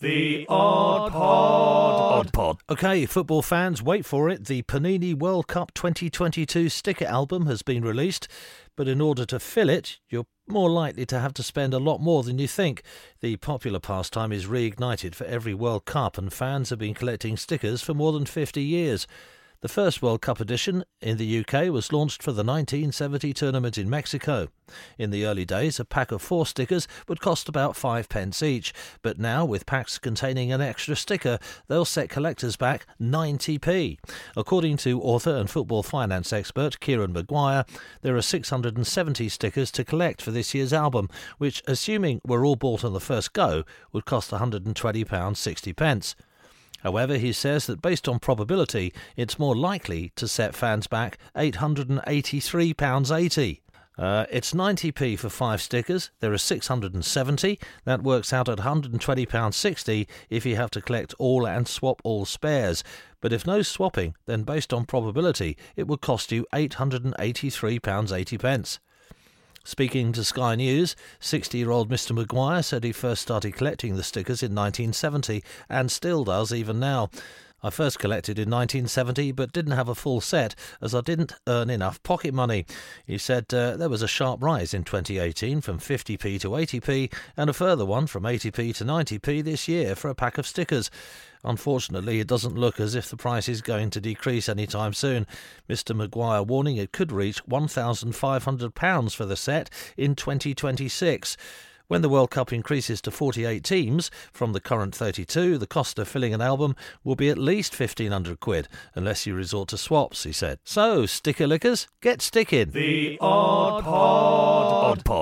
The Odd Pod. Odd Pod. Okay, football fans, wait for it. The Panini World Cup 2022 sticker album has been released, but in order to fill it, you're more likely to have to spend a lot more than you think. The popular pastime is reignited for every World Cup, and fans have been collecting stickers for more than 50 years. The first World Cup edition in the UK was launched for the 1970 tournament in Mexico. In the early days, a pack of four stickers would cost about five pence each, but now, with packs containing an extra sticker, they'll set collectors back 90p. According to author and football finance expert Kieran Maguire, there are 670 stickers to collect for this year's album, which, assuming were all bought on the first go, would cost £120.60. However, he says that based on probability, it's more likely to set fans back £883.80. Uh, it's 90p for five stickers. There are 670. That works out at £120.60 if you have to collect all and swap all spares. But if no swapping, then based on probability, it would cost you £883.80. Speaking to Sky News, 60 year old Mr. Maguire said he first started collecting the stickers in 1970 and still does even now. I first collected in 1970 but didn't have a full set as I didn't earn enough pocket money. He said uh, there was a sharp rise in 2018 from 50p to 80p and a further one from 80p to 90p this year for a pack of stickers. Unfortunately, it doesn't look as if the price is going to decrease anytime soon. Mr. Maguire warning it could reach £1,500 for the set in 2026. When the World Cup increases to 48 teams from the current 32, the cost of filling an album will be at least 1500 quid, unless you resort to swaps, he said. So, sticker lickers, get sticking. The Odd Pod. Odd Pod.